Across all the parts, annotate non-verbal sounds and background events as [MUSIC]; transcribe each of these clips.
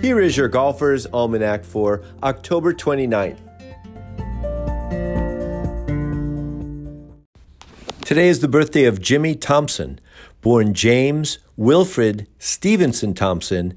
Here is your Golfer's Almanac for October 29th. Today is the birthday of Jimmy Thomson, born James Wilfred Stevenson Thomson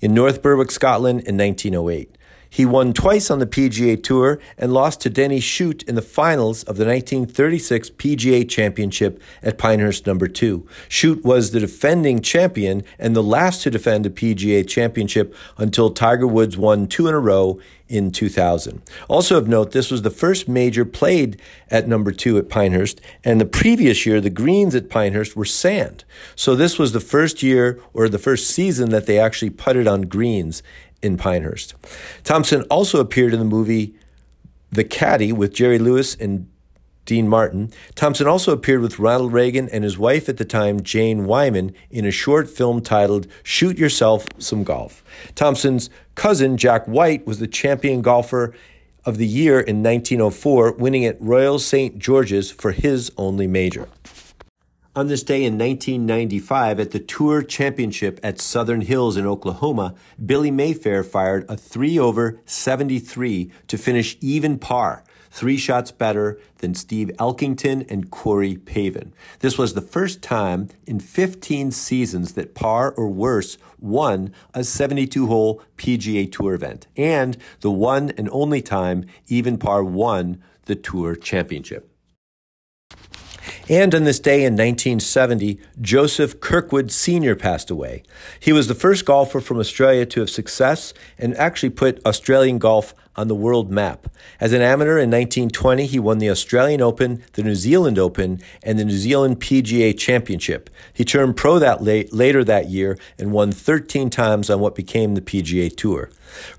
in North Berwick, Scotland in 1908. He won twice on the PGA Tour and lost to Denny Shute in the finals of the 1936 PGA Championship at Pinehurst Number 2. Shute was the defending champion and the last to defend a PGA Championship until Tiger Woods won two in a row in 2000. Also of note, this was the first major played at number two at Pinehurst, and the previous year, the greens at Pinehurst were sand. So this was the first year or the first season that they actually putted on greens in Pinehurst. Thomson also appeared in the movie The Caddy with Jerry Lewis and Dean Martin. Thomson also appeared with Ronald Reagan and his wife at the time, Jane Wyman, in a short film titled Shoot Yourself Some Golf. Thomson's cousin, Jack White, was the champion golfer of the year in 1904, winning at Royal St. George's for his only major. On this day in 1995, at the Tour Championship at Southern Hills in Oklahoma, Billy Mayfair fired a 3 over 73 to finish even par, three shots better than Steve Elkington and Corey Pavin. This was the first time in 15 seasons that par or worse won a 72 hole PGA Tour event, and the one and only time even par won the Tour Championship. And on this day in 1970, Joseph Kirkwood Sr. passed away. He was the first golfer from Australia to have success and actually put Australian golf on the world map. As an amateur in 1920, he won the Australian Open, the New Zealand Open, and the New Zealand PGA Championship. He turned pro that late, later that year and won 13 times on what became the PGA Tour.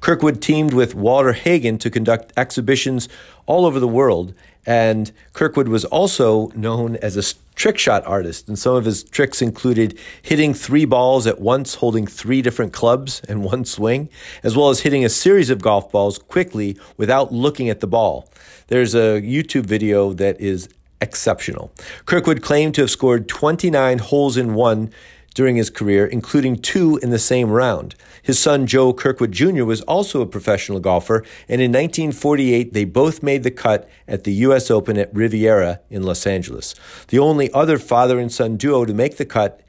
Kirkwood teamed with Walter Hagen to conduct exhibitions all over the world and Kirkwood was also known as a trick shot artist, and some of his tricks included hitting three balls at once, holding three different clubs and [LAUGHS] one swing, as well as hitting a series of golf balls quickly without looking at the ball. There's a YouTube video that is exceptional. Kirkwood claimed to have scored 29 holes in one during his career, including two in the same round. His son Joe Kirkwood Jr. was also a professional golfer, and in 1948 they both made the cut at the U.S. Open at Riviera in Los Angeles. The only other father and son duo to make the cut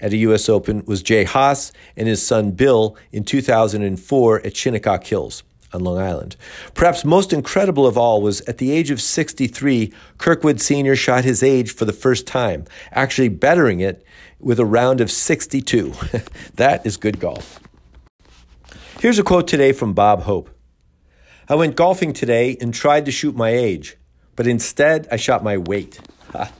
at a U.S. Open was Jay Haas and his son Bill in 2004 at Shinnecock Hills on Long Island. Perhaps most incredible of all was at the age of 63, Kirkwood Sr. shot his age for the first time, actually bettering it with a round of 62. [LAUGHS] that is good golf. Here's a quote today from Bob Hope. I went golfing today and tried to shoot my age, but instead I shot my weight. [LAUGHS]